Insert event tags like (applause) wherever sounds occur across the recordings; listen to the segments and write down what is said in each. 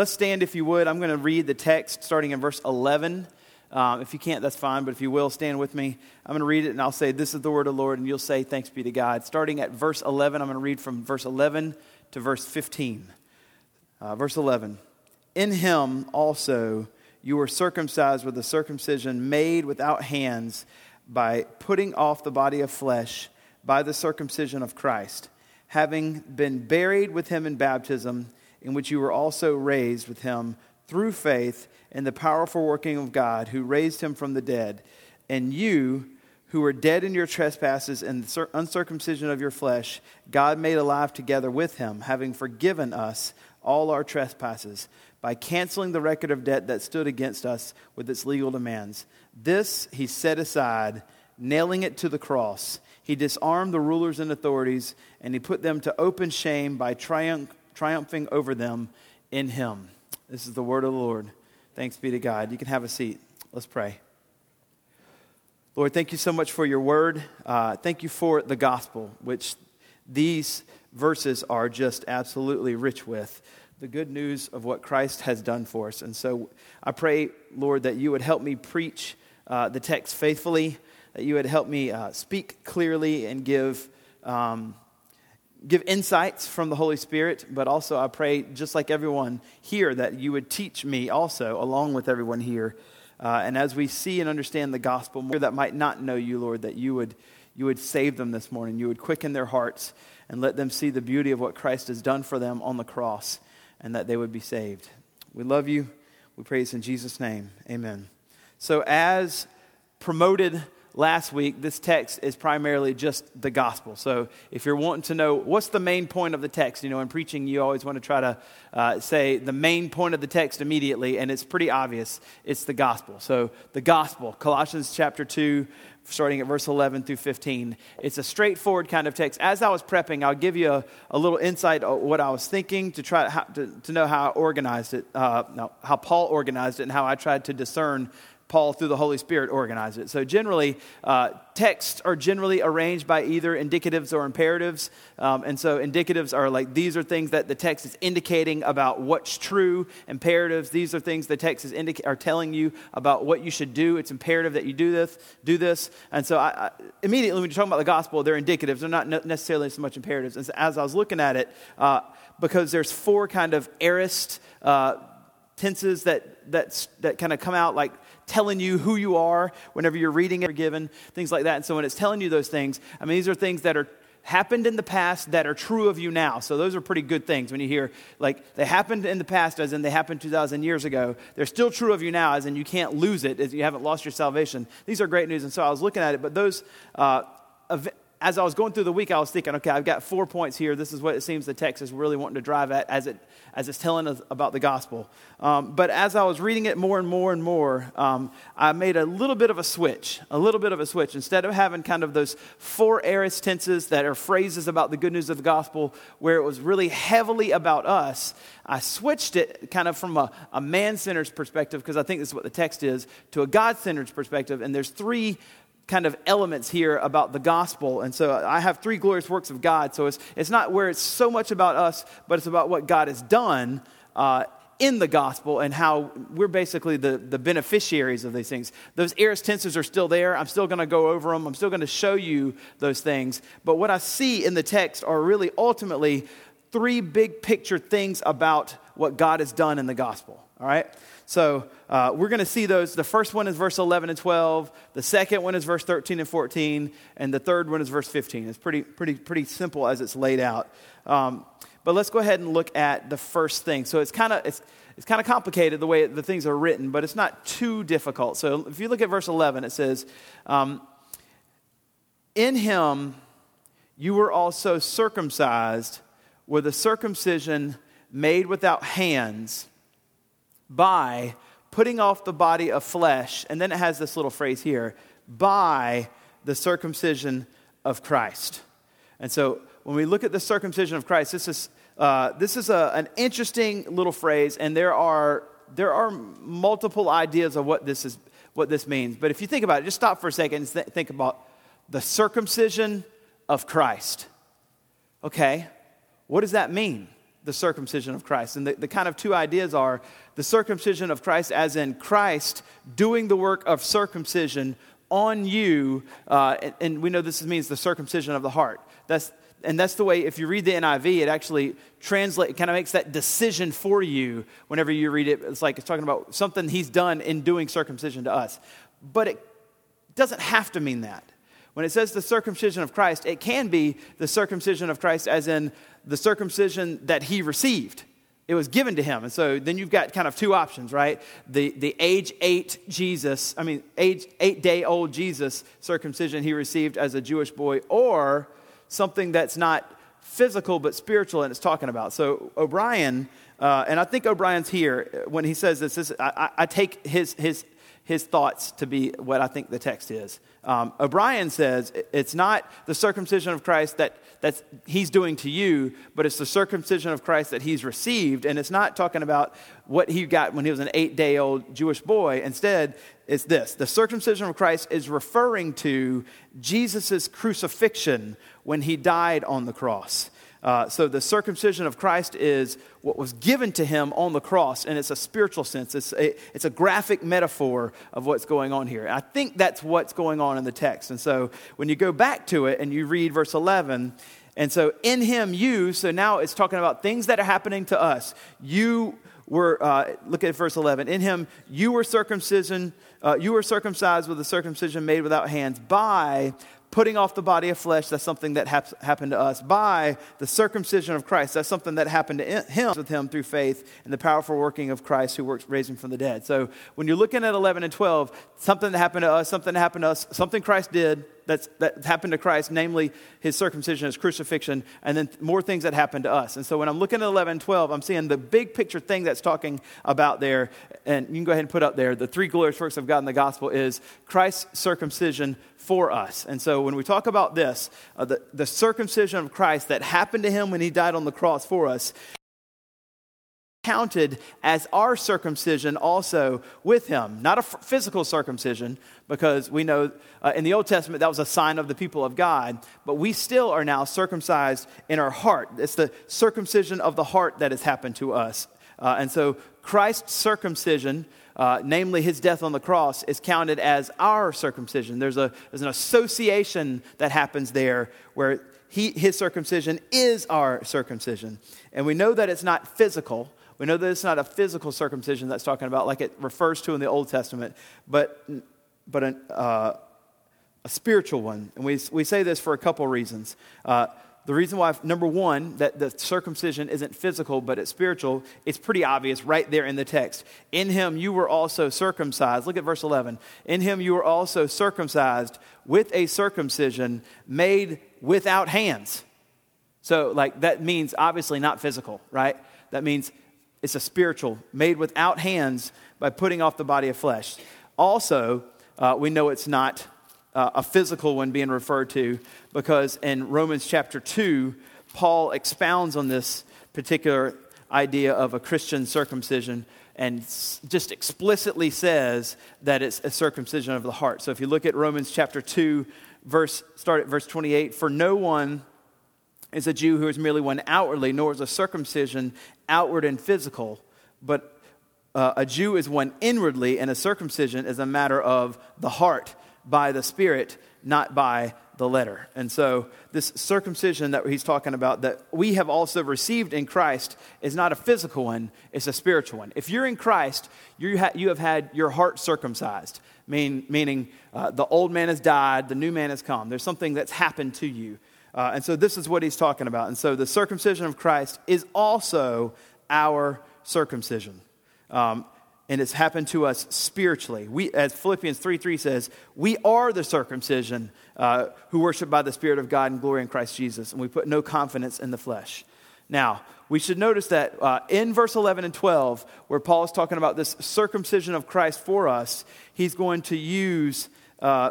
let's stand if you would. I'm going to read the text starting in verse 11. Um, if you can't, that's fine, but if you will, stand with me. I'm going to read it and I'll say, This is the word of the Lord, and you'll say, Thanks be to God. Starting at verse 11, I'm going to read from verse 11 to verse 15. Uh, verse 11 In him also you were circumcised with a circumcision made without hands by putting off the body of flesh by the circumcision of Christ, having been buried with him in baptism, in which you were also raised with him through faith in the powerful working of God who raised him from the dead. And you, who were dead in your trespasses and the uncircumcision of your flesh, God made alive together with him, having forgiven us all our trespasses by canceling the record of debt that stood against us with its legal demands. This he set aside, nailing it to the cross. He disarmed the rulers and authorities, and he put them to open shame by triumph, triumphing over them in him. This is the word of the Lord. Thanks be to God. You can have a seat. Let's pray. Lord, thank you so much for your word. Uh, thank you for the gospel, which these verses are just absolutely rich with the good news of what Christ has done for us. And so I pray, Lord, that you would help me preach uh, the text faithfully, that you would help me uh, speak clearly and give. Um, give insights from the Holy Spirit, but also I pray, just like everyone here, that you would teach me also, along with everyone here. Uh, and as we see and understand the gospel more that might not know you, Lord, that you would, you would save them this morning. You would quicken their hearts and let them see the beauty of what Christ has done for them on the cross and that they would be saved. We love you. We praise in Jesus' name. Amen. So, as promoted last week, this text is primarily just the gospel. So, if you're wanting to know what's the main point of the text, you know, in preaching, you always want to try to uh, say the main point of the text immediately, and it's pretty obvious it's the gospel. So, the gospel, Colossians chapter 2, starting at verse 11 through 15. It's a straightforward kind of text. As I was prepping, I'll give you a, a little insight of what I was thinking to try to, to know how I organized it, uh, no, how Paul organized it, and how I tried to discern Paul, through the Holy Spirit, organized it. So, generally, uh, texts are generally arranged by either indicatives or imperatives. Um, and so, indicatives are like these are things that the text is indicating about what's true. Imperatives, these are things the text is indica- are telling you about what you should do. It's imperative that you do this. Do this. And so, I, I, immediately, when you're talking about the gospel, they're indicatives. They're not necessarily so much imperatives. And so as I was looking at it, uh, because there's four kind of aorist uh, tenses that, that, that kind of come out like telling you who you are whenever you're reading it, forgiven, things like that. And so when it's telling you those things, I mean, these are things that are happened in the past that are true of you now. So those are pretty good things when you hear, like, they happened in the past as in they happened 2,000 years ago. They're still true of you now as in you can't lose it, as you haven't lost your salvation. These are great news. And so I was looking at it, but those, uh, as I was going through the week, I was thinking, okay, I've got four points here. This is what it seems the text is really wanting to drive at as, it, as it's telling us about the gospel. Um, but as I was reading it more and more and more, um, I made a little bit of a switch, a little bit of a switch. Instead of having kind of those four aorist tenses that are phrases about the good news of the gospel, where it was really heavily about us, I switched it kind of from a, a man centered perspective, because I think this is what the text is, to a God centered perspective. And there's three kind of elements here about the gospel. And so I have three glorious works of God. So it's, it's not where it's so much about us, but it's about what God has done uh, in the gospel and how we're basically the, the beneficiaries of these things. Those aorist tenses are still there. I'm still going to go over them. I'm still going to show you those things. But what I see in the text are really ultimately three big picture things about what God has done in the gospel. All right? So uh, we're going to see those. The first one is verse 11 and 12. The second one is verse 13 and 14. And the third one is verse 15. It's pretty, pretty, pretty simple as it's laid out. Um, but let's go ahead and look at the first thing. So it's kind of it's, it's kind of complicated the way the things are written, but it's not too difficult. So if you look at verse 11, it says, um, "In him you were also circumcised with a circumcision made without hands." By putting off the body of flesh. And then it has this little phrase here by the circumcision of Christ. And so when we look at the circumcision of Christ, this is, uh, this is a, an interesting little phrase, and there are, there are multiple ideas of what this, is, what this means. But if you think about it, just stop for a second and th- think about the circumcision of Christ. Okay, what does that mean? The circumcision of Christ. And the, the kind of two ideas are the circumcision of Christ, as in Christ doing the work of circumcision on you. Uh, and, and, we know this means the circumcision of the heart. That's, and that's the way, if you read the NIV, it actually translates, kind of makes that decision for you whenever you read it. It's like it's talking about something he's done in doing circumcision to us. But it doesn't have to mean that. When it says the circumcision of Christ, it can be the circumcision of Christ as in the circumcision that he received. It was given to him. And so then you've got kind of two options, right? The, the age eight Jesus, I mean, age eight day old Jesus circumcision he received as a Jewish boy, or something that's not physical but spiritual and it's talking about. So O'Brien, uh, and I think O'Brien's here when he says this, this I, I take his, his, his thoughts to be what I think the text is. Um, O'Brien says it's not the circumcision of Christ that that he's doing to you, but it's the circumcision of Christ that he's received. And it's not talking about what he got when he was an eight day old Jewish boy. Instead, it's this the circumcision of Christ is referring to Jesus' crucifixion when he died on the cross. Uh, so the circumcision of Christ is what was given to him on the cross, and it's a spiritual sense. It's a, it's a graphic metaphor of what's going on here. And I think that's what's going on in the text. And so when you go back to it and you read verse 11, and so in him you, so now it's talking about things that are happening to us. You were, uh, look at verse 11. In him you were circumcision, uh, you were circumcised with a circumcision made without hands by putting off the body of flesh, that's something that hap- happened to us. By the circumcision of Christ, that's something that happened to him with him through faith and the powerful working of Christ who works raising from the dead. So when you're looking at 11 and 12, something that happened to us, something that happened to us, something Christ did that's, that happened to Christ, namely his circumcision, his crucifixion, and then more things that happened to us. And so when I'm looking at 11 12, I'm seeing the big picture thing that's talking about there, and you can go ahead and put up there the three glorious works of God in the gospel is Christ's circumcision for us. And so when we talk about this, uh, the, the circumcision of Christ that happened to him when he died on the cross for us, counted as our circumcision also with him. Not a physical circumcision, because we know uh, in the Old Testament that was a sign of the people of God, but we still are now circumcised in our heart. It's the circumcision of the heart that has happened to us. Uh, and so Christ's circumcision, uh, namely his death on the cross, is counted as our circumcision. There's, a, there's an association that happens there where he, his circumcision is our circumcision. And we know that it's not physical. We know that it's not a physical circumcision that's talking about, like it refers to in the Old Testament, but, but an, uh, a spiritual one. And we, we say this for a couple reasons. Uh, the reason why, number one, that the circumcision isn't physical but it's spiritual, it's pretty obvious right there in the text. In him you were also circumcised. Look at verse 11. In him you were also circumcised with a circumcision made without hands. So, like, that means obviously not physical, right? That means it's a spiritual, made without hands by putting off the body of flesh. Also, uh, we know it's not uh, a physical one being referred to because in Romans chapter 2, Paul expounds on this particular idea of a Christian circumcision and just explicitly says that it's a circumcision of the heart. So if you look at Romans chapter 2, verse, start at verse 28, for no one is a Jew who is merely one outwardly, nor is a circumcision outward and physical, but uh, a Jew is one inwardly, and a circumcision is a matter of the heart by the Spirit, not by the letter. And so, this circumcision that he's talking about, that we have also received in Christ, is not a physical one, it's a spiritual one. If you're in Christ, you, ha- you have had your heart circumcised, mean, meaning uh, the old man has died, the new man has come. There's something that's happened to you. Uh, and so this is what he's talking about. And so the circumcision of Christ is also our circumcision. Um, and it's happened to us spiritually. We, as Philippians 3 3 says, we are the circumcision uh, who worship by the Spirit of God and glory in Christ Jesus, and we put no confidence in the flesh. Now, we should notice that uh, in verse 11 and 12, where Paul is talking about this circumcision of Christ for us, he's going to use, uh,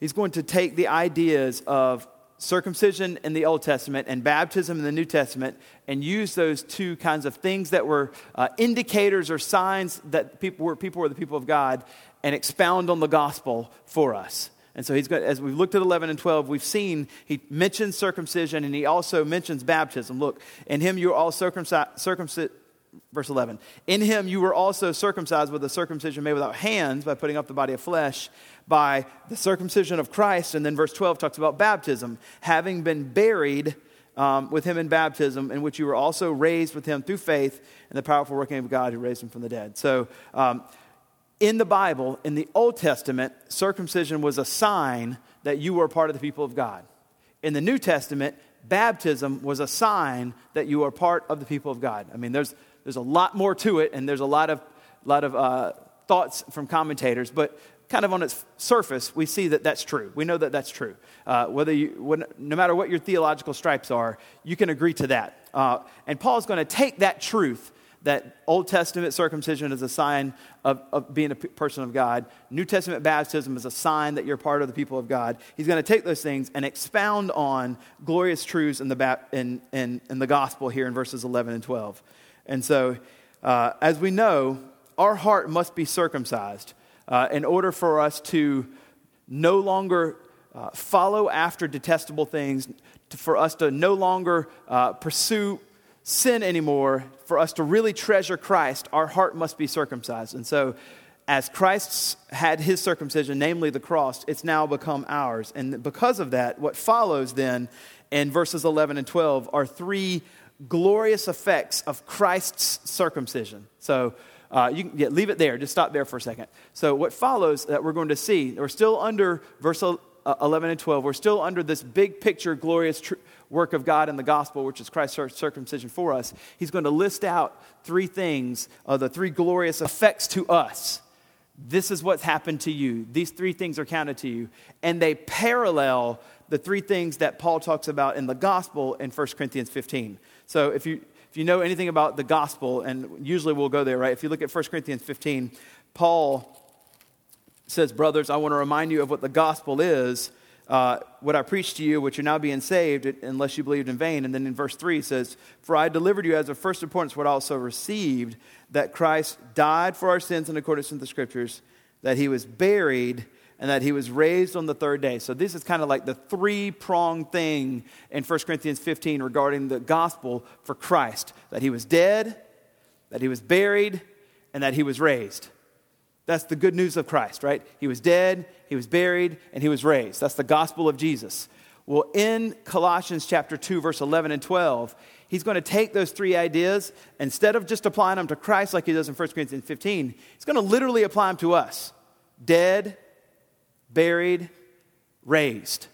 he's going to take the ideas of circumcision in the Old Testament and baptism in the New Testament and use those two kinds of things that were uh, indicators or signs that people were, people were the people of God and expound on the gospel for us. And so he's got, as we've looked at 11 and 12, we've seen he mentions circumcision and he also mentions baptism. Look, in him you are all circumcised, circumcised verse 11. In him you were also circumcised with a circumcision made without hands by putting up the body of flesh by the circumcision of Christ. And then verse 12 talks about baptism, having been buried um, with him in baptism, in which you were also raised with him through faith in the powerful working of God who raised him from the dead. So, um, in the Bible, in the Old Testament, circumcision was a sign that you were part of the people of God. In the New Testament, baptism was a sign that you are part of the people of God. I mean, there's, there's a lot more to it, and there's a lot of, lot of uh, thoughts from commentators, but kind of on its surface, we see that that's true. We know that that's true. Uh, whether you, when, no matter what your theological stripes are, you can agree to that. Uh, and Paul's going to take that truth that Old Testament circumcision is a sign of, of being a p- person of God. New Testament baptism is a sign that you're part of the people of God. He's going to take those things and expound on glorious truths in the, ba- in, in, in the gospel here in verses 11 and 12. And so, uh, as we know, our heart must be circumcised uh, in order for us to no longer uh, follow after detestable things, to, for us to no longer uh, pursue sin anymore, for us to really treasure Christ, our heart must be circumcised. And so, as Christ had his circumcision, namely the cross, it's now become ours. And because of that, what follows then in verses 11 and 12 are three glorious effects of Christ's circumcision. So, uh, you can yeah, leave it there. Just stop there for a second. So, what follows that we're going to see, we're still under verse uh, 11 and 12. We're still under this big picture, glorious tr- work of God in the gospel, which is Christ's circumcision for us. He's going to list out three things, uh, the three glorious effects to us. This is what's happened to you. These three things are counted to you. And they parallel the three things that Paul talks about in the gospel in 1 Corinthians 15. So if you if you know anything about the gospel, and usually we'll go there, right? If you look at 1 Corinthians 15, Paul says, Brothers, I want to remind you of what the gospel is, uh, what I preached to you, which you're now being saved, unless you believed in vain. And then in verse 3, he says, For I delivered you as of first importance what I also received, that Christ died for our sins in accordance with the scriptures, that he was buried and that he was raised on the third day. So, this is kind of like the three pronged thing in 1 Corinthians 15 regarding the gospel for Christ that he was dead, that he was buried, and that he was raised. That's the good news of Christ, right? He was dead, he was buried, and he was raised. That's the gospel of Jesus. Well, in Colossians chapter 2, verse 11 and 12, he's going to take those three ideas, instead of just applying them to Christ like he does in 1 Corinthians 15, he's going to literally apply them to us dead, buried, raised.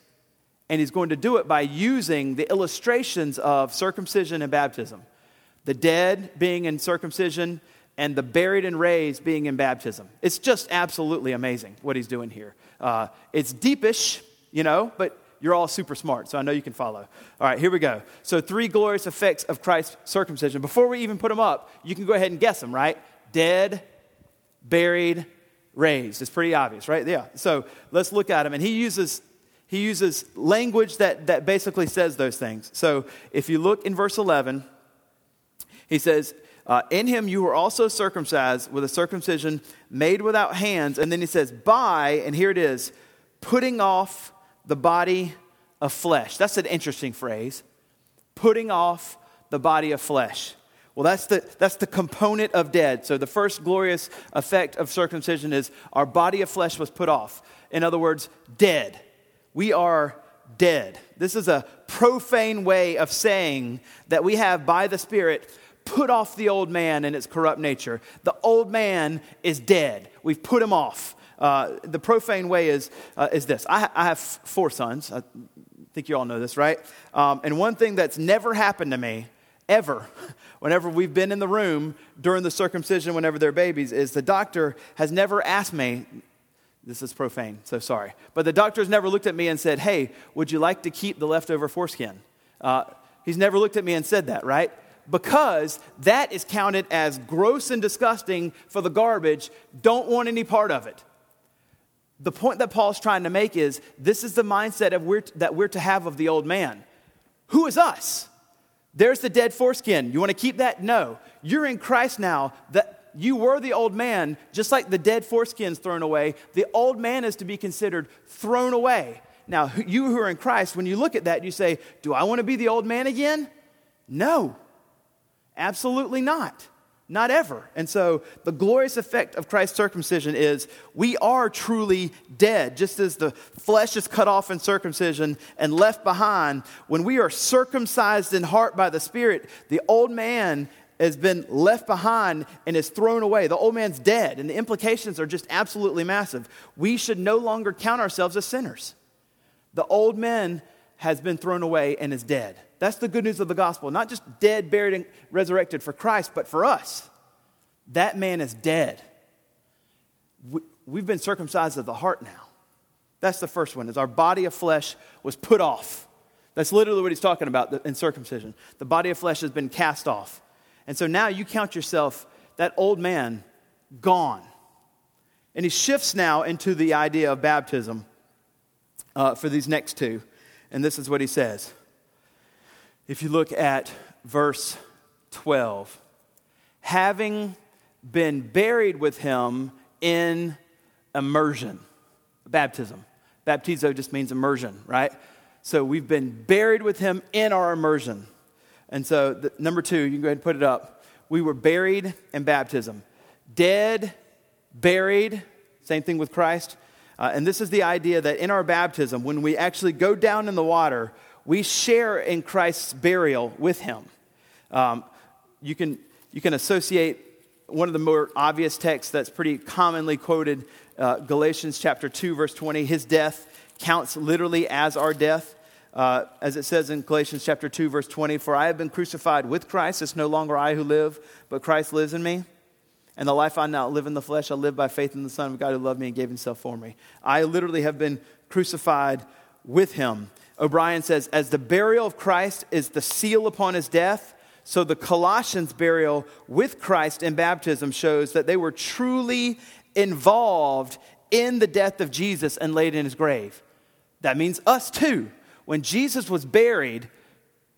And he's going to do it by using the illustrations of circumcision and baptism the dead being in circumcision and the buried and raised being in baptism. It's just absolutely amazing what he's doing here. Uh, it's deepish, you know, but you're all super smart, so I know you can follow. All right, here we go. So, three glorious effects of Christ's circumcision. Before we even put them up, you can go ahead and guess them, right? Dead, buried, raised. It's pretty obvious, right? Yeah. So let's look at him. And he uses he uses language that, that basically says those things. So if you look in verse 11, he says, uh, In him you were also circumcised with a circumcision made without hands. And then he says, By, and here it is, putting off the body of flesh. That's an interesting phrase. Putting off the body of flesh. Well, that's the, that's the component of dead. So, the first glorious effect of circumcision is our body of flesh was put off. In other words, dead. We are dead. This is a profane way of saying that we have, by the Spirit, put off the old man and its corrupt nature. The old man is dead. We've put him off. Uh, the profane way is, uh, is this I, I, have four sons. I think you all know this, right? Um, and one thing that's never happened to me, ever, whenever we've been in the room during the circumcision, whenever they're babies, is the doctor has never asked me, this is profane, so sorry, but the doctor has never looked at me and said, Hey, would you like to keep the leftover foreskin? Uh, he's never looked at me and said that, right? Because that is counted as gross and disgusting for the garbage, don't want any part of it. The point that Paul's trying to make is this is the mindset of we're, that we're to have of the old man. Who is us? There's the dead foreskin. You want to keep that? No. You're in Christ now. That you were the old man, just like the dead foreskin's thrown away, the old man is to be considered thrown away. Now, you who are in Christ, when you look at that, you say, Do I want to be the old man again? No, absolutely not. Not ever. And so, the glorious effect of Christ's circumcision is we are truly dead. Just as the flesh is cut off in circumcision and left behind, when we are circumcised in heart by the Spirit, the old man has been left behind and is thrown away. The old man's dead, and the implications are just absolutely massive. We should no longer count ourselves as sinners. The old man has been thrown away and is dead. That's the good news of the gospel. Not just dead, buried, and resurrected for Christ, but for us. That man is dead. We've been circumcised of the heart now. That's the first one, is our body of flesh was put off. That's literally what he's talking about in circumcision. The body of flesh has been cast off. And so now you count yourself, that old man, gone. And he shifts now into the idea of baptism uh, for these next two. And this is what he says. If you look at verse 12, having been buried with him in immersion, baptism. Baptizo just means immersion, right? So we've been buried with him in our immersion. And so, the, number two, you can go ahead and put it up. We were buried in baptism. Dead, buried, same thing with Christ. Uh, and this is the idea that in our baptism, when we actually go down in the water, we share in Christ's burial with him. Um, you, can, you can associate one of the more obvious texts that's pretty commonly quoted, uh, Galatians chapter 2, verse 20. His death counts literally as our death. Uh, as it says in Galatians chapter 2, verse 20, For I have been crucified with Christ. It's no longer I who live, but Christ lives in me. And the life I now live in the flesh, I live by faith in the Son of God who loved me and gave himself for me. I literally have been crucified with him. O'Brien says, as the burial of Christ is the seal upon his death, so the Colossians' burial with Christ in baptism shows that they were truly involved in the death of Jesus and laid in his grave. That means us too. When Jesus was buried,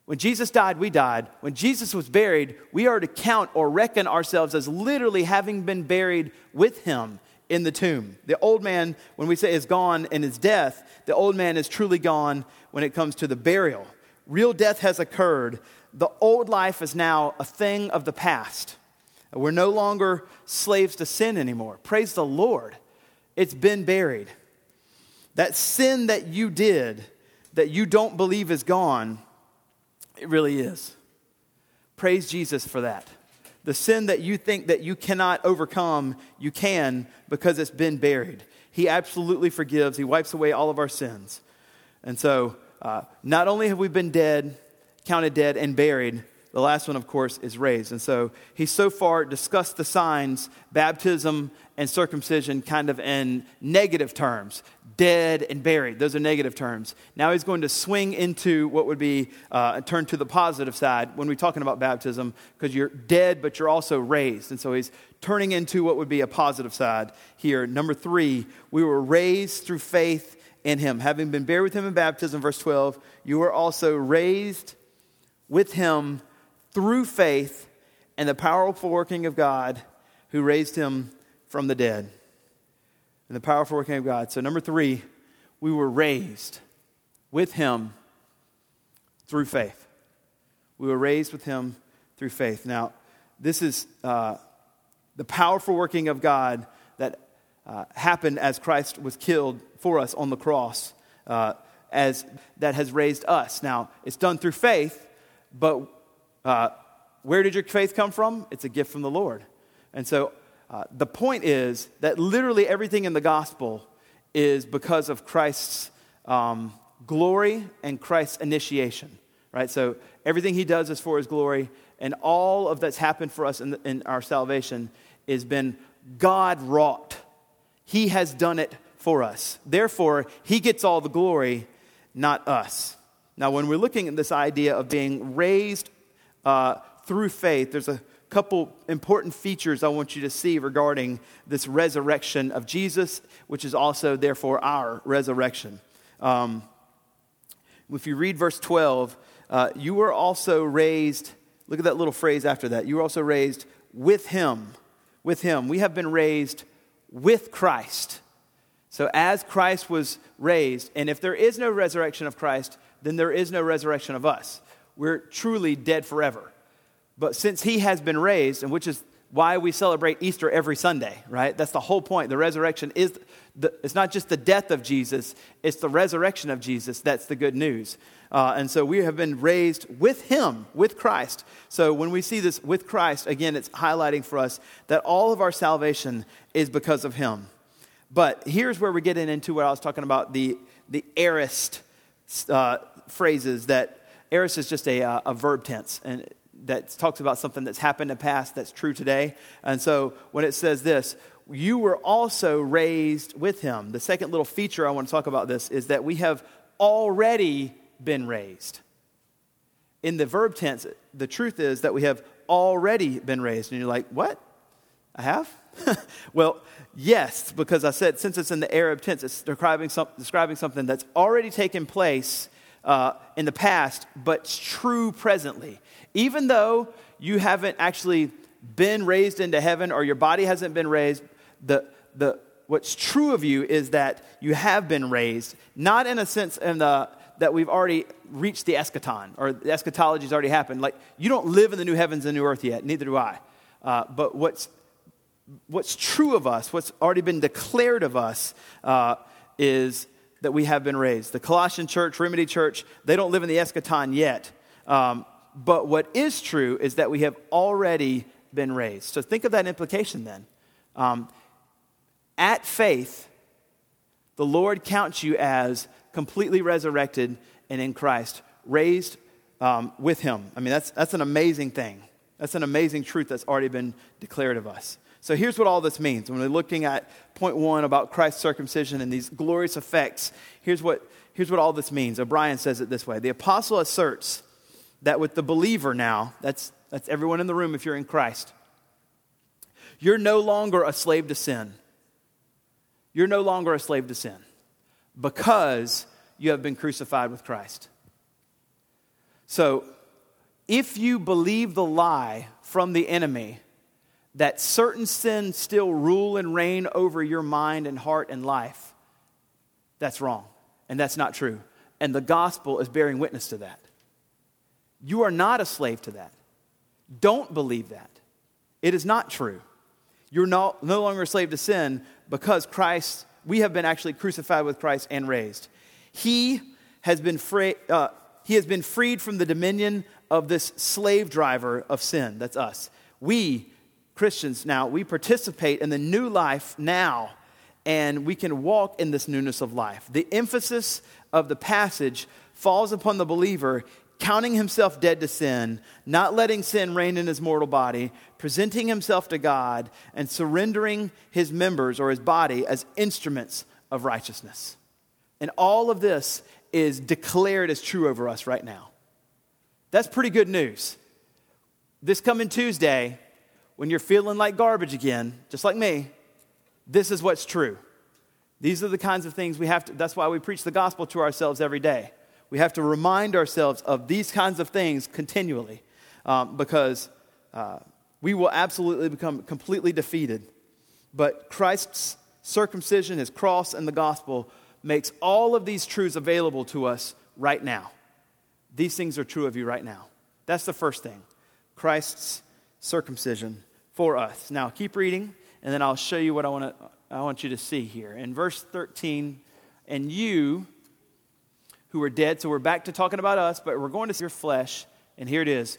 when Jesus died, we died. When Jesus was buried, we are to count or reckon ourselves as literally having been buried with him in the tomb. The old man, when we say is gone in his death, the old man is truly gone when it comes to the burial. Real death has occurred. The old life is now a thing of the past. We're no longer slaves to sin anymore. Praise the Lord. It's been buried. That sin that you did, that you don't believe is gone, it really is. Praise Jesus for that. The sin that you think that you cannot overcome, you can because it's been buried. He absolutely forgives. He wipes away all of our sins. And so, uh, not only have we been dead, counted dead, and buried, the last one, of course, is raised. And so he's so far discussed the signs, baptism and circumcision, kind of in negative terms dead and buried. Those are negative terms. Now he's going to swing into what would be uh, turn to the positive side when we're talking about baptism, because you're dead, but you're also raised. And so he's turning into what would be a positive side here. Number three, we were raised through faith in him. Having been buried with him in baptism, verse 12, you were also raised with him through faith and the powerful working of God who raised him from the dead. And the powerful working of God. So, number three, we were raised with him through faith. We were raised with him through faith. Now, this is uh, the powerful working of God that uh, happened as Christ was killed for us on the cross, uh, as that has raised us. Now, it's done through faith, but uh, where did your faith come from? It's a gift from the Lord. And so uh, the point is that literally everything in the gospel is because of Christ's um, glory and Christ's initiation, right? So everything he does is for his glory, and all of that's happened for us in, the, in our salvation has been God wrought. He has done it for us. Therefore, he gets all the glory, not us. Now, when we're looking at this idea of being raised uh, through faith, there's a couple important features I want you to see regarding this resurrection of Jesus, which is also, therefore, our resurrection. Um, if you read verse 12, uh, you were also raised, look at that little phrase after that. You were also raised with him, with him. We have been raised with Christ. So, as Christ was raised, and if there is no resurrection of Christ, then there is no resurrection of us. We're truly dead forever. But since he has been raised, and which is why we celebrate Easter every Sunday, right? That's the whole point. The resurrection is, the, it's not just the death of Jesus, it's the resurrection of Jesus. That's the good news. Uh, and so we have been raised with him, with Christ. So when we see this with Christ, again, it's highlighting for us that all of our salvation is because of him. But here's where we're getting into what I was talking about the, the aorist uh, phrases that aorist is just a, uh, a verb tense. And that talks about something that's happened in the past that's true today. And so when it says this, you were also raised with him. The second little feature I want to talk about this is that we have already been raised. In the verb tense, the truth is that we have already been raised. And you're like, what? I have? (laughs) well, yes, because I said since it's in the aorist tense, it's describing, some, describing something that's already taken place uh, in the past, but true presently. Even though you haven't actually been raised into heaven or your body hasn't been raised, the, the, what's true of you is that you have been raised, not in a sense in the, that we've already reached the eschaton or the eschatology has already happened. Like, you don't live in the new heavens and new earth yet, neither do I. Uh, but what's, what's true of us, what's already been declared of us, uh, is that we have been raised. The Colossian church, Remedy church, they don't live in the eschaton yet. Um, but what is true is that we have already been raised. So think of that implication then. Um, at faith, the Lord counts you as completely resurrected and in Christ, raised um, with Him. I mean, that's, that's an amazing thing. That's an amazing truth that's already been declared of us. So here's what all this means. When we're looking at point one about Christ's circumcision and these glorious effects, here's what, here's what all this means. O'Brien says it this way The apostle asserts that with the believer now, that's, that's everyone in the room if you're in Christ, you're no longer a slave to sin. You're no longer a slave to sin because you have been crucified with Christ. So, if you believe the lie from the enemy that certain sins still rule and reign over your mind and heart and life, that's wrong. And that's not true. And the gospel is bearing witness to that. You are not a slave to that. Don't believe that. It is not true. You're no, no longer a slave to sin because Christ, we have been actually crucified with Christ and raised. He has been, free, uh, he has been freed from the dominion of this slave driver of sin. That's us. We Christians now, we participate in the new life now, and we can walk in this newness of life. The emphasis of the passage falls upon the believer counting himself dead to sin, not letting sin reign in his mortal body, presenting himself to God, and surrendering his members or his body as instruments of righteousness. And all of this is declared as true over us right now. That's pretty good news. This coming Tuesday, when you're feeling like garbage again, just like me, this is what's true. These are the kinds of things we have to, that's why we preach the gospel to ourselves every day. We have to remind ourselves of these kinds of things continually um, because uh, we will absolutely become completely defeated. But Christ's circumcision, his cross, and the gospel makes all of these truths available to us right now. These things are true of you right now. That's the first thing Christ's circumcision for us. Now, keep reading, and then I'll show you what I want, to, I want you to see here. In verse 13, and you who are dead, so we're back to talking about us, but we're going to see your flesh, and here it is.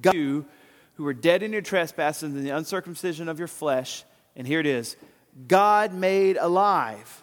God, you who are dead in your trespasses and the uncircumcision of your flesh, and here it is. God made alive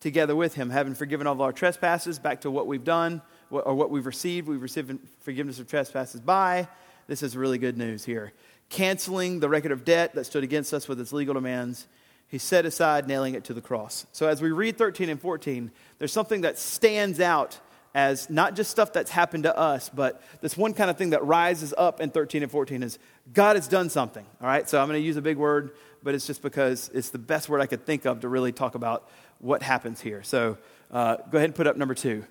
together with him, having forgiven all of our trespasses, back to what we've done, or what we've received. We've received forgiveness of trespasses by. This is really good news here canceling the record of debt that stood against us with its legal demands. He set aside, nailing it to the cross. So, as we read 13 and 14, there's something that stands out as not just stuff that's happened to us, but this one kind of thing that rises up in 13 and 14 is God has done something. All right, so I'm going to use a big word, but it's just because it's the best word I could think of to really talk about what happens here. So, uh, go ahead and put up number two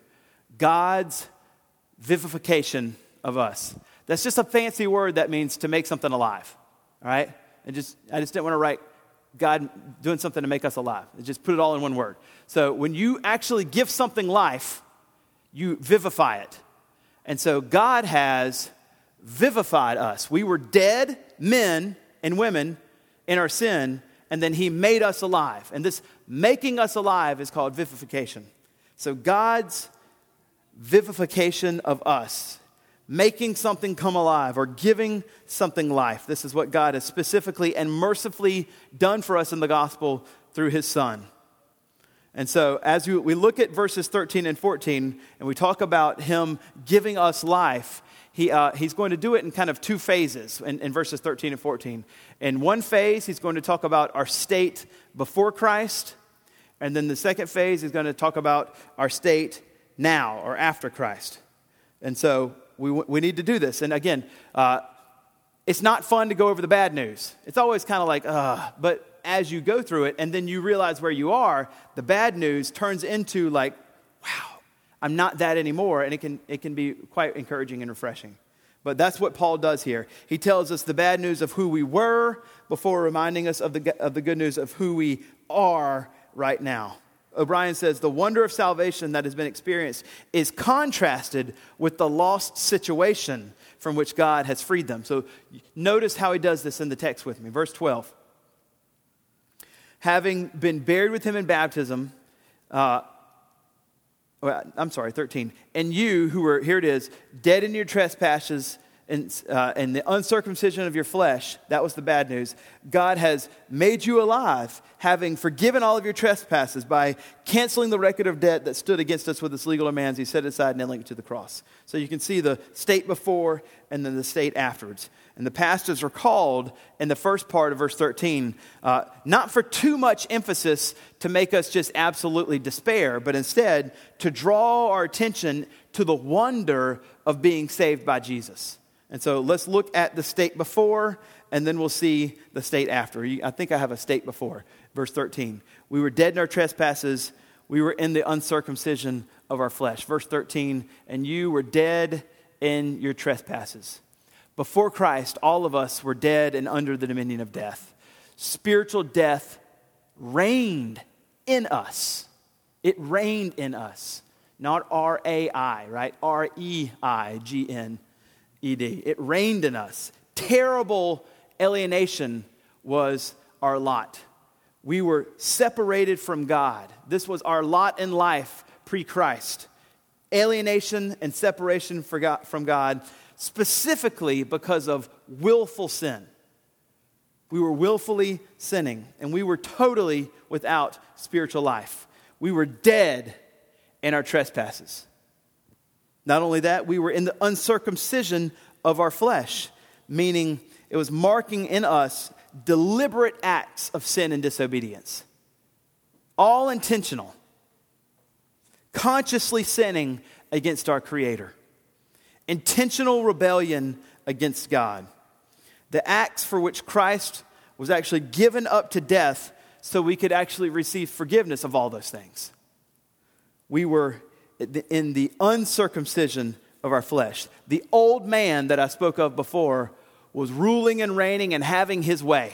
God's vivification of us. That's just a fancy word that means to make something alive. All right? And just, I just didn't want to write God doing something to make us alive. Just put it all in one word. So when you actually give something life, you vivify it. And so God has vivified us. We were dead men and women in our sin, and then He made us alive. And this making us alive is called vivification. So God's vivification of us, making something come alive or giving something life. This is what God has specifically and mercifully done for us in the gospel through His Son. And so, as we, look at verses 13 and 14, and we talk about him giving us life, he, uh, he's going to do it in kind of two phases in, in verses 13 and 14. In one phase, he's going to talk about our state before Christ. And then the second phase, he's going to talk about our state now or after Christ. And so, we, we need to do this. And again, uh, it's not fun to go over the bad news. It's always kind of like, uh, but as you go through it and then you realize where you are, the bad news turns into like, wow, I'm not that anymore. And it can, it can be quite encouraging and refreshing. But that's what Paul does here. He tells us the bad news of who we were before reminding us of the, of the good news of who we are right now. O'Brien says the wonder of salvation that has been experienced is contrasted with the lost situation from which God has freed them. So notice how he does this in the text with me. Verse 12 having been buried with him in baptism, uh, well, I'm sorry, 13. And you who were, here it is, dead in your trespasses and, uh, and the uncircumcision of your flesh, that was the bad news. God has made you alive, having forgiven all of your trespasses by canceling the record of debt that stood against us with its legal demands. He set aside, nailing it to the cross. So you can see the state before and then the state afterwards. And the pastors are called in the first part of verse 13, uh, not for too much emphasis to make us just absolutely despair, but instead to draw our attention to the wonder of being saved by Jesus. And so let's look at the state before, and then we'll see the state after. I think I have a state before. Verse 13. We were dead in our trespasses, we were in the uncircumcision of our flesh. Verse 13. And you were dead in your trespasses. Before Christ, all of us were dead and under the dominion of death. Spiritual death reigned in us. It reigned in us. Not R A I, right? R E I G N ED. It reigned in us. Terrible alienation was our lot. We were separated from God. This was our lot in life pre Christ. Alienation and separation from God, specifically because of willful sin. We were willfully sinning, and we were totally without spiritual life. We were dead in our trespasses. Not only that, we were in the uncircumcision of our flesh, meaning it was marking in us deliberate acts of sin and disobedience. All intentional, consciously sinning against our Creator, intentional rebellion against God. The acts for which Christ was actually given up to death so we could actually receive forgiveness of all those things. We were in the uncircumcision of our flesh. The old man that I spoke of before was ruling and reigning and having his way,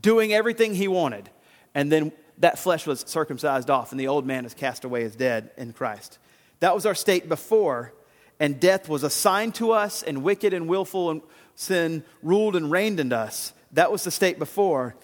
doing everything he wanted. And then that flesh was circumcised off, and the old man is cast away as dead in Christ. That was our state before, and death was assigned to us, and wicked and willful and sin ruled and reigned in us. That was the state before.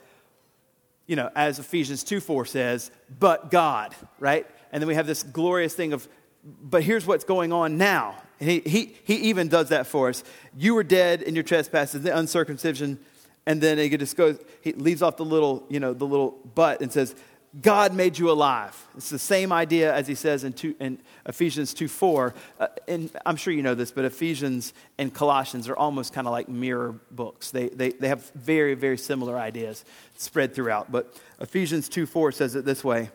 You know, as Ephesians 2 4 says, but God, right? And then we have this glorious thing of, but here's what's going on now. He, he, he even does that for us. You were dead in your trespasses, the uncircumcision, and then he just goes, he leaves off the little, you know, the little but and says, God made you alive. It's the same idea as he says in, two, in Ephesians 2 4. Uh, and I'm sure you know this, but Ephesians and Colossians are almost kind of like mirror books. They, they, they have very, very similar ideas spread throughout. But Ephesians 2 4 says it this way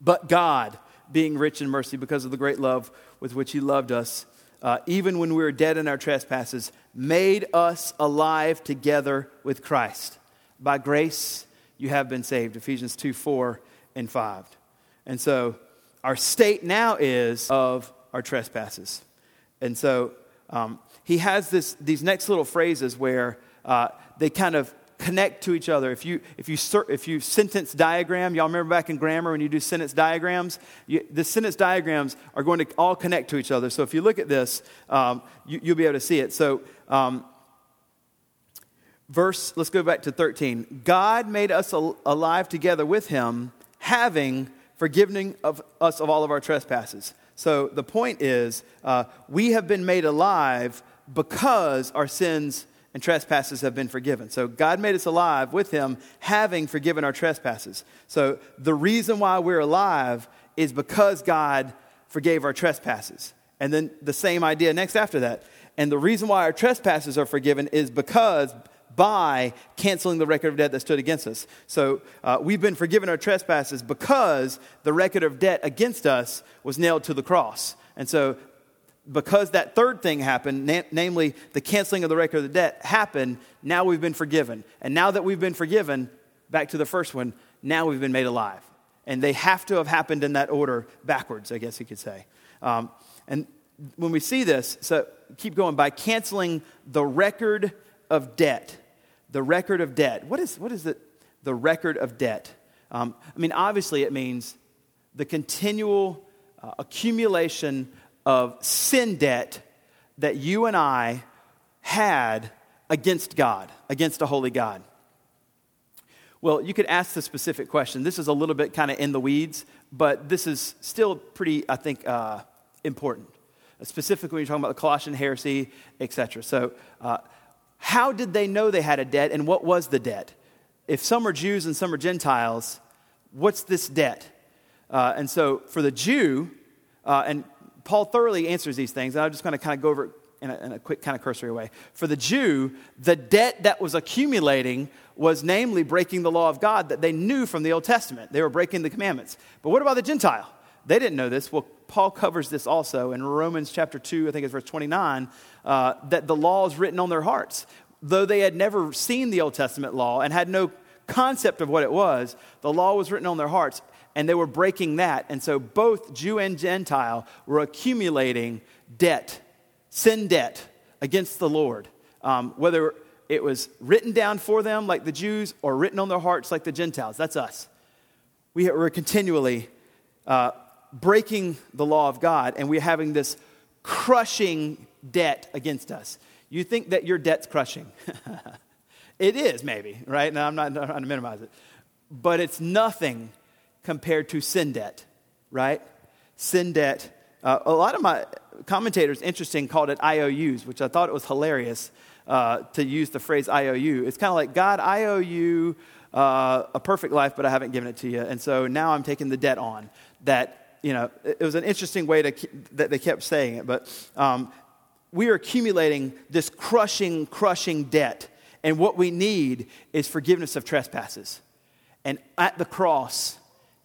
But God, being rich in mercy because of the great love with which he loved us, uh, even when we were dead in our trespasses, made us alive together with Christ. By grace, you have been saved. Ephesians 2 4 and 5. And so our state now is of our trespasses. And so um, he has this, these next little phrases where uh, they kind of connect to each other. If you, if you, if you sentence diagram, y'all remember back in grammar when you do sentence diagrams? You, the sentence diagrams are going to all connect to each other. So if you look at this, um, you, will be able to see it. So, um, verse, let's go back to 13. God made us al- alive together with him, having forgiving of us of all of our trespasses. So the point is, uh, we have been made alive because our sins and trespasses have been forgiven. So God made us alive with him, having forgiven our trespasses. So the reason why we're alive is because God forgave our trespasses. And then the same idea next after that. And the reason why our trespasses are forgiven is because by canceling the record of debt that stood against us. So uh, we've been forgiven our trespasses because the record of debt against us was nailed to the cross. And so because that third thing happened, na- namely the canceling of the record of the debt, happened, now we've been forgiven. And now that we've been forgiven, back to the first one, now we've been made alive. And they have to have happened in that order backwards, I guess you could say. Um, and when we see this, so keep going, by canceling the record of debt. The record of debt. What is, what is it, the record of debt? Um, I mean, obviously, it means the continual uh, accumulation of sin debt that you and I had against God, against a holy God? Well, you could ask the specific question. This is a little bit kind of in the weeds, but this is still pretty, I think, uh, important. Specifically, when you're talking about the Colossian heresy, etc. So, uh, how did they know they had a debt, and what was the debt? If some are Jews and some are Gentiles, what's this debt? Uh, and so, for the Jew, uh, and Paul thoroughly answers these things, and I'm just going to kind of go over in a, in a quick, kind of cursory way. For the Jew, the debt that was accumulating was namely breaking the law of God that they knew from the Old Testament. They were breaking the commandments. But what about the Gentile? They didn't know this. Well, Paul covers this also in Romans chapter 2, I think it's verse 29, uh, that the law is written on their hearts. Though they had never seen the Old Testament law and had no concept of what it was, the law was written on their hearts and they were breaking that. And so both Jew and Gentile were accumulating debt, sin debt against the Lord. Um, whether it was written down for them like the Jews or written on their hearts like the Gentiles. That's us. We are continually uh, breaking the law of God and we're having this crushing debt against us. You think that your debt's crushing. (laughs) it is, maybe, right? Now, I'm not trying to minimize it. But it's nothing compared to sin debt, right? Sin debt. Uh, a lot of my commentators, interesting, called it IOUs, which I thought it was hilarious uh, to use the phrase IOU. It's kind of like, God, I owe you uh, a perfect life, but I haven't given it to you. And so now I'm taking the debt on. That, you know, it was an interesting way to, that they kept saying it. But um, we are accumulating this crushing, crushing debt. And what we need is forgiveness of trespasses. And at the cross,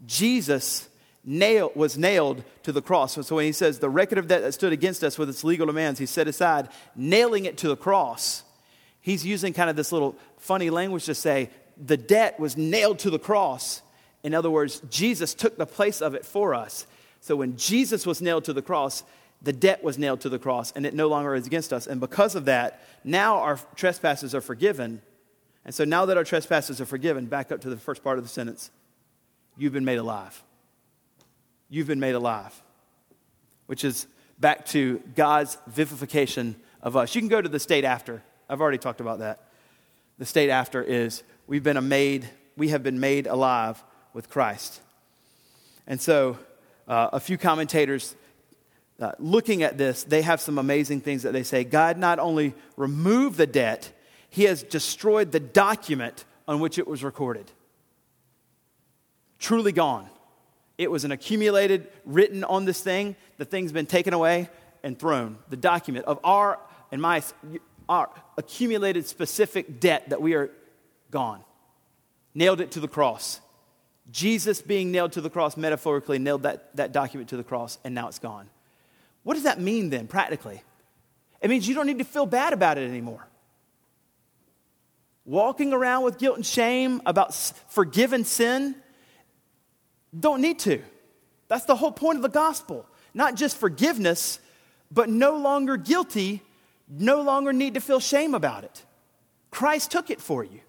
Jesus was nailed to the cross. So, when he says the record of debt that stood against us with its legal demands, he set aside, nailing it to the cross. He's using kind of this little funny language to say the debt was nailed to the cross. In other words, Jesus took the place of it for us. So when Jesus was nailed to the cross, the debt was nailed to the cross and it no longer is against us. And because of that, now our trespasses are forgiven. And so now that our trespasses are forgiven, back up to the first part of the sentence you've been made alive. You've been made alive, which is back to God's vivification of us. You can go to the state after. I've already talked about that. The state after is we've been made, we have been made alive with Christ. And so, uh, a few commentators uh, looking at this, they have some amazing things that they say. God not only removed the debt, He has destroyed the document on which it was recorded truly gone. It was an accumulated, written on this thing. The thing's been taken away and thrown. The document of our and my our accumulated specific debt that we are gone. Nailed it to the cross. Jesus being nailed to the cross metaphorically nailed that, that document to the cross, and now it's gone. What does that mean then, practically? It means you don't need to feel bad about it anymore. Walking around with guilt and shame about forgiven sin don't need to. That's the whole point of the gospel. Not just forgiveness, but no longer guilty, no longer need to feel shame about it. Christ took it for you.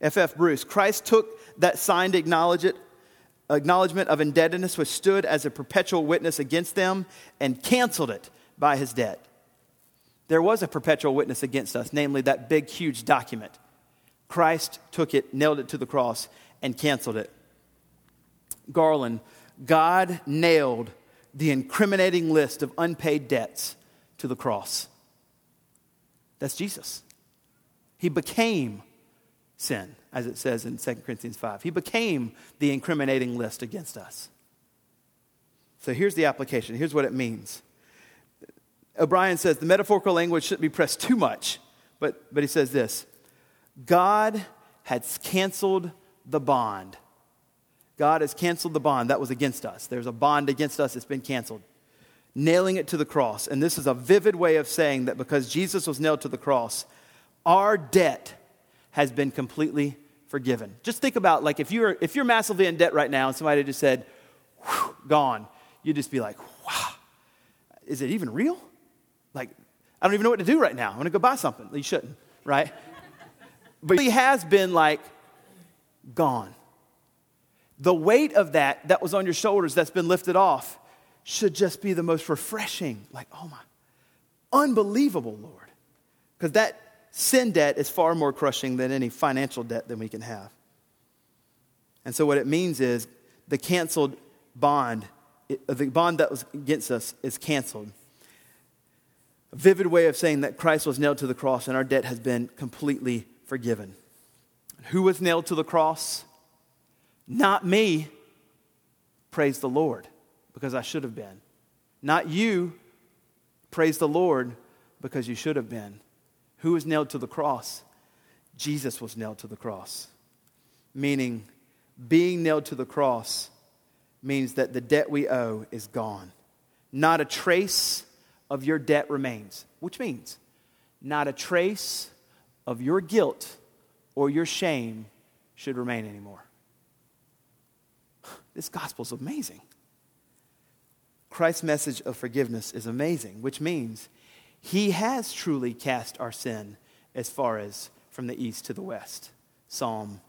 F.F. F. Bruce, Christ took that signed acknowledgement of indebtedness, which stood as a perpetual witness against them, and canceled it by his debt. There was a perpetual witness against us, namely that big, huge document. Christ took it, nailed it to the cross, and canceled it. Garland, God nailed the incriminating list of unpaid debts to the cross. That's Jesus. He became sin, as it says in 2 Corinthians 5. He became the incriminating list against us. So here's the application. Here's what it means. O'Brien says the metaphorical language shouldn't be pressed too much, but, but he says this God has canceled the bond. God has canceled the bond that was against us. There's a bond against us, it's been canceled. Nailing it to the cross. And this is a vivid way of saying that because Jesus was nailed to the cross, our debt has been completely forgiven. Just think about like if you're if you're massively in debt right now and somebody just said, gone, you'd just be like, wow, is it even real? Like, I don't even know what to do right now. I'm gonna go buy something. You shouldn't, right? but he has been like gone. The weight of that that was on your shoulders that's been lifted off should just be the most refreshing. Like, oh my, unbelievable, Lord. Because that sin debt is far more crushing than any financial debt that we can have. And so, what it means is the canceled bond, the bond that was against us is canceled. A vivid way of saying that Christ was nailed to the cross and our debt has been completely forgiven. Who was nailed to the cross? Not me. Praise the Lord, because I should have been. Not you. Praise the Lord, because you should have been. Who was nailed to the cross? Jesus was nailed to the cross. Meaning, being nailed to the cross means that the debt we owe is gone. Not a trace of your debt remains, which means not a trace of your guilt or your shame should remain anymore. This gospel is amazing. Christ's message of forgiveness is amazing, which means he has truly cast our sin as far as from the east to the west. Psalm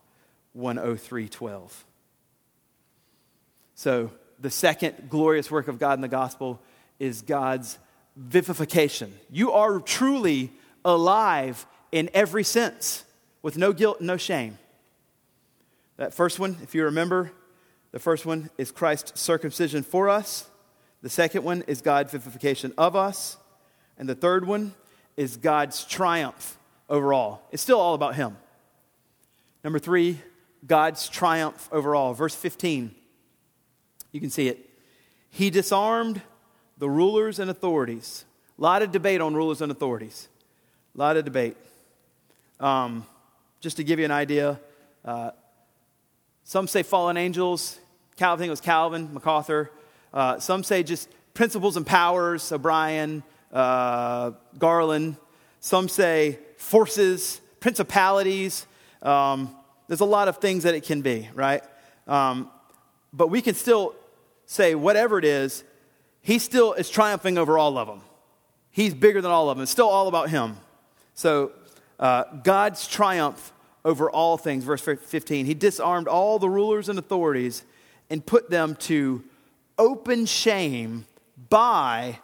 103:12. So, the second glorious work of God in the gospel is God's vivification. You are truly alive in every sense with no guilt and no shame. That first one, if you remember, the first one is Christ's circumcision for us. The second one is God's vivification of us. And the third one is God's triumph over all. It's still all about Him. Number three, God's triumph over all. Verse 15, you can see it. He disarmed the rulers and authorities. A lot of debate on rulers and authorities. A lot of debate. Um, just to give you an idea, uh, some say fallen angels. Calvin, I think it was Calvin, MacArthur. Uh, some say just principles and powers, O'Brien, uh, Garland. Some say forces, principalities. Um, there's a lot of things that it can be, right? Um, but we can still say, whatever it is, he still is triumphing over all of them. He's bigger than all of them. It's still all about him. So, uh, God's triumph over all things, verse 15. He disarmed all the rulers and authorities and put them to open shame by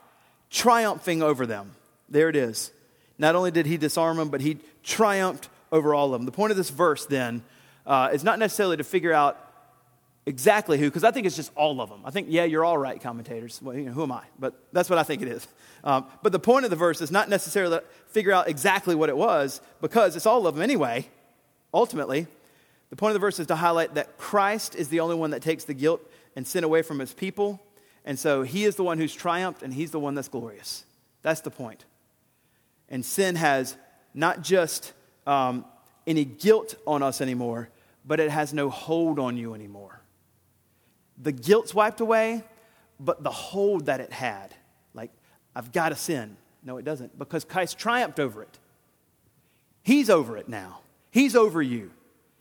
triumphing over them. There it is. Not only did he disarm them, but he triumphed over all of them. The point of this verse, then, uh, is not necessarily to figure out exactly who, because I think it's just all of them. I think, yeah, you're all right, commentators. Well, you know, who am I? But that's what I think it is. Um, but the point of the verse is not necessarily to figure out exactly what it was, because it's all of them anyway, ultimately. The point of the verse is to highlight that Christ is the only one that takes the guilt and sin away from his people. And so he is the one who's triumphed, and he's the one that's glorious. That's the point. And sin has not just um, any guilt on us anymore, but it has no hold on you anymore. The guilt's wiped away, but the hold that it had, like, I've got to sin. No, it doesn't, because Christ triumphed over it. He's over it now. He's over you.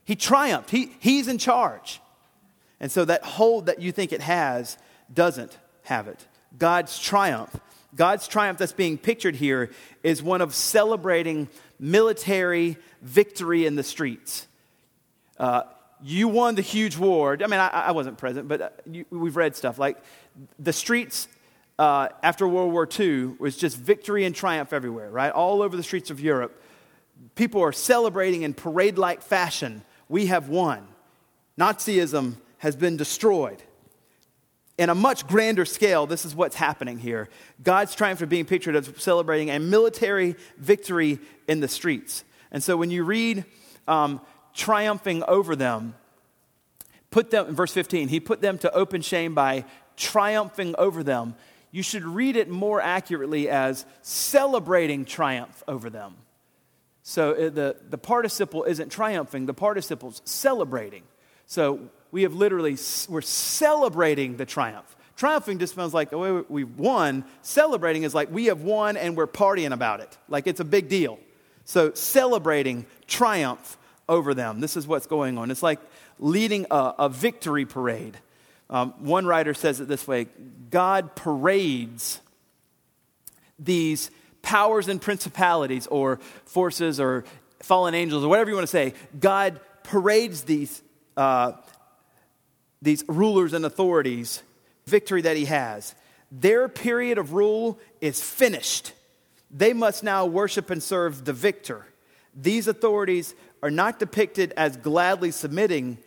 He triumphed. He, he's in charge. And so that hold that you think it has doesn't have it. God's triumph God's triumph that's being pictured here is one of celebrating military victory in the streets. Uh, you won the huge war. I mean, I, I wasn't present, but uh, you, we've read stuff. Like the streets uh, after World War II was just victory and triumph everywhere, right? All over the streets of Europe. People are celebrating in parade like fashion. We have won. Nazism has been destroyed. In a much grander scale, this is what's happening here. God's triumph is being pictured as celebrating a military victory in the streets. And so when you read um, triumphing over them, put them, in verse 15, he put them to open shame by triumphing over them. You should read it more accurately as celebrating triumph over them. So uh, the, the participle isn't triumphing, the participle's celebrating. So we have literally, we're celebrating the triumph. Triumphing just sounds like, oh, we won. Celebrating is like we have won and we're partying about it. Like it's a big deal. So celebrating triumph over them. This is what's going on. It's like leading a, a victory parade. Um, one writer says it this way God parades these powers and principalities or forces or fallen angels or whatever you want to say. God parades these uh, these rulers and authorities, victory that he has. Their period of rule is finished. They must now worship and serve the victor. These authorities are not depicted as gladly submitting,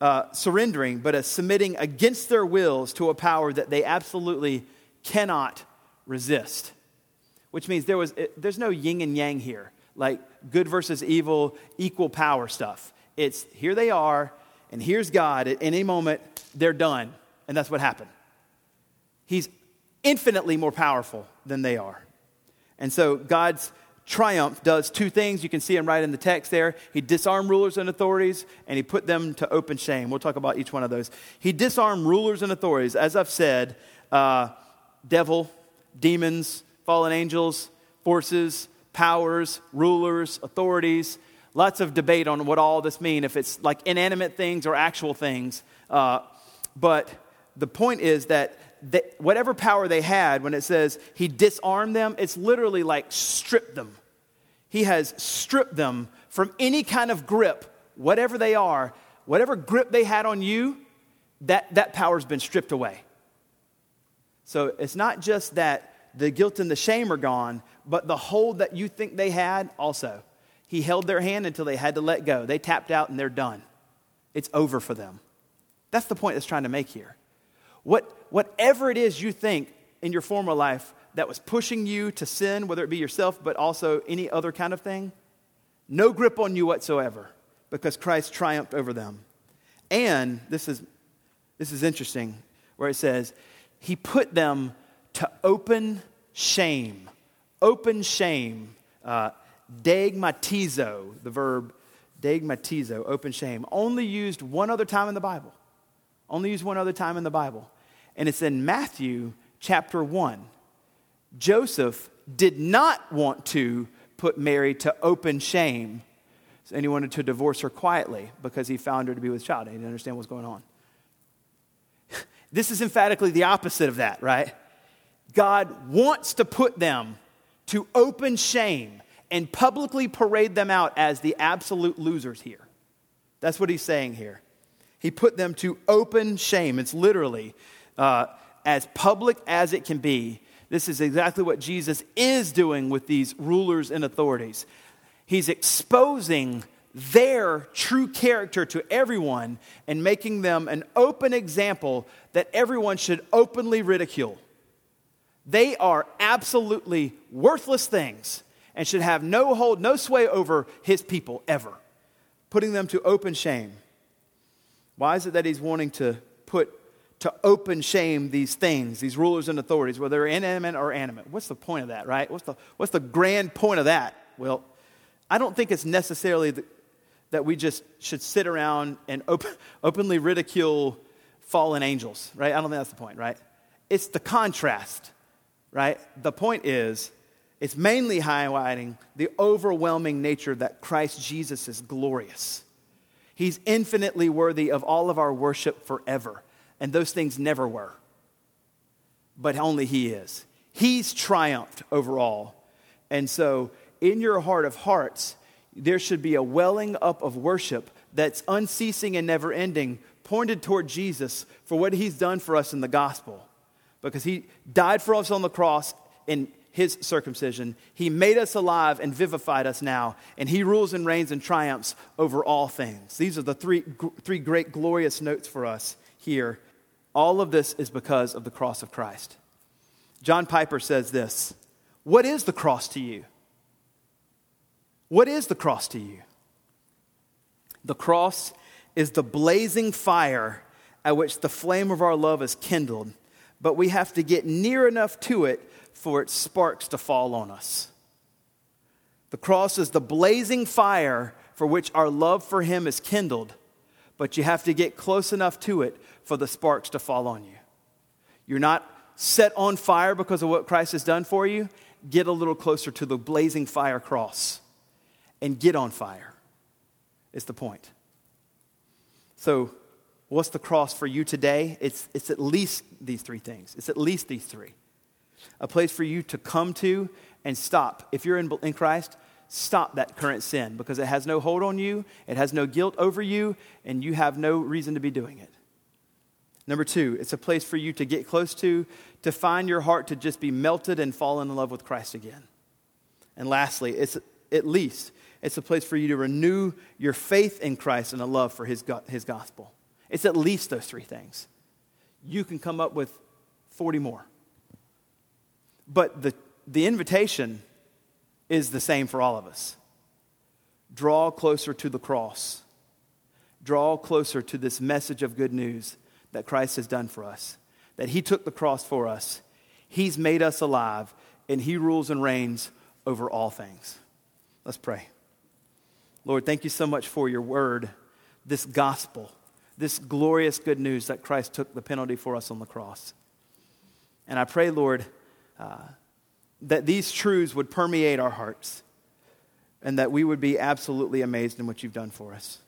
uh, surrendering, but as submitting against their wills to a power that they absolutely cannot resist. Which means there was, there's no yin and yang here, like good versus evil, equal power stuff. It's here they are, and here's God. At any moment, they're done. And that's what happened. He's infinitely more powerful than they are. And so God's triumph does two things. You can see him right in the text there. He disarmed rulers and authorities, and he put them to open shame. We'll talk about each one of those. He disarmed rulers and authorities. As I've said, uh, devil, demons, fallen angels, forces, powers, rulers, authorities lots of debate on what all this means, if it's like inanimate things or actual things. Uh, but the point is that whatever power they had, when it says he disarmed them, it's literally like stripped them. He has stripped them from any kind of grip, whatever they are, whatever grip they had on you, that, that power's been stripped away. So it's not just that the guilt and the shame are gone, but the hold that you think they had also. He held their hand until they had to let go. They tapped out and they're done. It's over for them. That's the point that's trying to make here. What, whatever it is you think in your former life that was pushing you to sin, whether it be yourself, but also any other kind of thing, no grip on you whatsoever because Christ triumphed over them. And this is, this is interesting, where it says, He put them to open shame. Open shame. Uh, deigmatizo, the verb deigmatizo, open shame, only used one other time in the Bible. Only used one other time in the Bible. And it's in Matthew chapter 1. Joseph did not want to put Mary to open shame, and he wanted to divorce her quietly because he found her to be with child. He didn't understand what's going on. (laughs) This is emphatically the opposite of that, right? God wants to put them to open shame and publicly parade them out as the absolute losers here. That's what he's saying here. He put them to open shame. It's literally uh, as public as it can be. This is exactly what Jesus is doing with these rulers and authorities. He's exposing their true character to everyone and making them an open example that everyone should openly ridicule. They are absolutely worthless things and should have no hold, no sway over his people ever, putting them to open shame. Why is it that he's wanting to put to open shame these things, these rulers and authorities, whether they're inanimate or animate? What's the point of that, right? What's the, what's the grand point of that? Well, I don't think it's necessarily the, that we just should sit around and open, (laughs) openly ridicule fallen angels, right? I don't think that's the point, right? It's the contrast, right? The point is it's mainly highlighting the overwhelming nature that Christ Jesus is glorious. He's infinitely worthy of all of our worship forever, and those things never were. But only He is. He's triumphed over all. And so, in your heart of hearts, there should be a welling up of worship that's unceasing and never ending, pointed toward Jesus for what he's done for us in the gospel. Because he died for us on the cross in his circumcision. He made us alive and vivified us now, and he rules and reigns and triumphs over all things. These are the three, three great glorious notes for us here. All of this is because of the cross of Christ. John Piper says this What is the cross to you? What is the cross to you? The cross is the blazing fire at which the flame of our love is kindled, but we have to get near enough to it for its sparks to fall on us. The cross is the blazing fire for which our love for Him is kindled, but you have to get close enough to it for the sparks to fall on you. You're not set on fire because of what Christ has done for you. Get a little closer to the blazing fire cross and get on fire, is the point. So, what's the cross for you today? It's, it's at least these three things. It's at least these three. A place for you to come to and stop. If you're in, in Christ, stop that current sin because it has no hold on you, it has no guilt over you, and you have no reason to be doing it. Number two, it's a place for you to get close to, to find your heart to just be melted and fall in love with Christ again. And lastly, it's at least it's a place for you to renew your faith in Christ and a love for his, his gospel. It's at least those three things. You can come up with 40 more. But the, the invitation is the same for all of us draw closer to the cross, draw closer to this message of good news that Christ has done for us, that He took the cross for us, He's made us alive, and He rules and reigns over all things. Let's pray. Lord, thank you so much for your word, this gospel, this glorious good news that Christ took the penalty for us on the cross. And I pray, Lord, uh, that these truths would permeate our hearts and that we would be absolutely amazed in what you've done for us.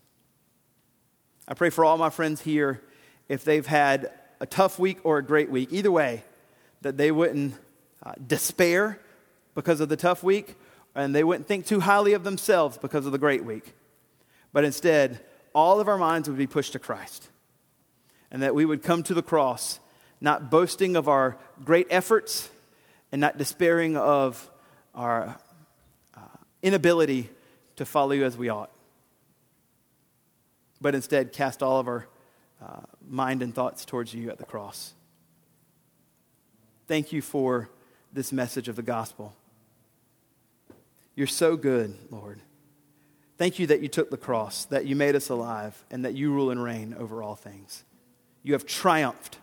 I pray for all my friends here, if they've had a tough week or a great week, either way, that they wouldn't uh, despair because of the tough week and they wouldn't think too highly of themselves because of the great week. But instead, all of our minds would be pushed to Christ. And that we would come to the cross, not boasting of our great efforts and not despairing of our uh, inability to follow you as we ought. But instead, cast all of our uh, mind and thoughts towards you at the cross. Thank you for this message of the gospel. You're so good, Lord. Thank you that you took the cross, that you made us alive, and that you rule and reign over all things. You have triumphed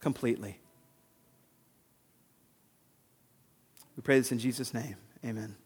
completely. We pray this in Jesus' name. Amen.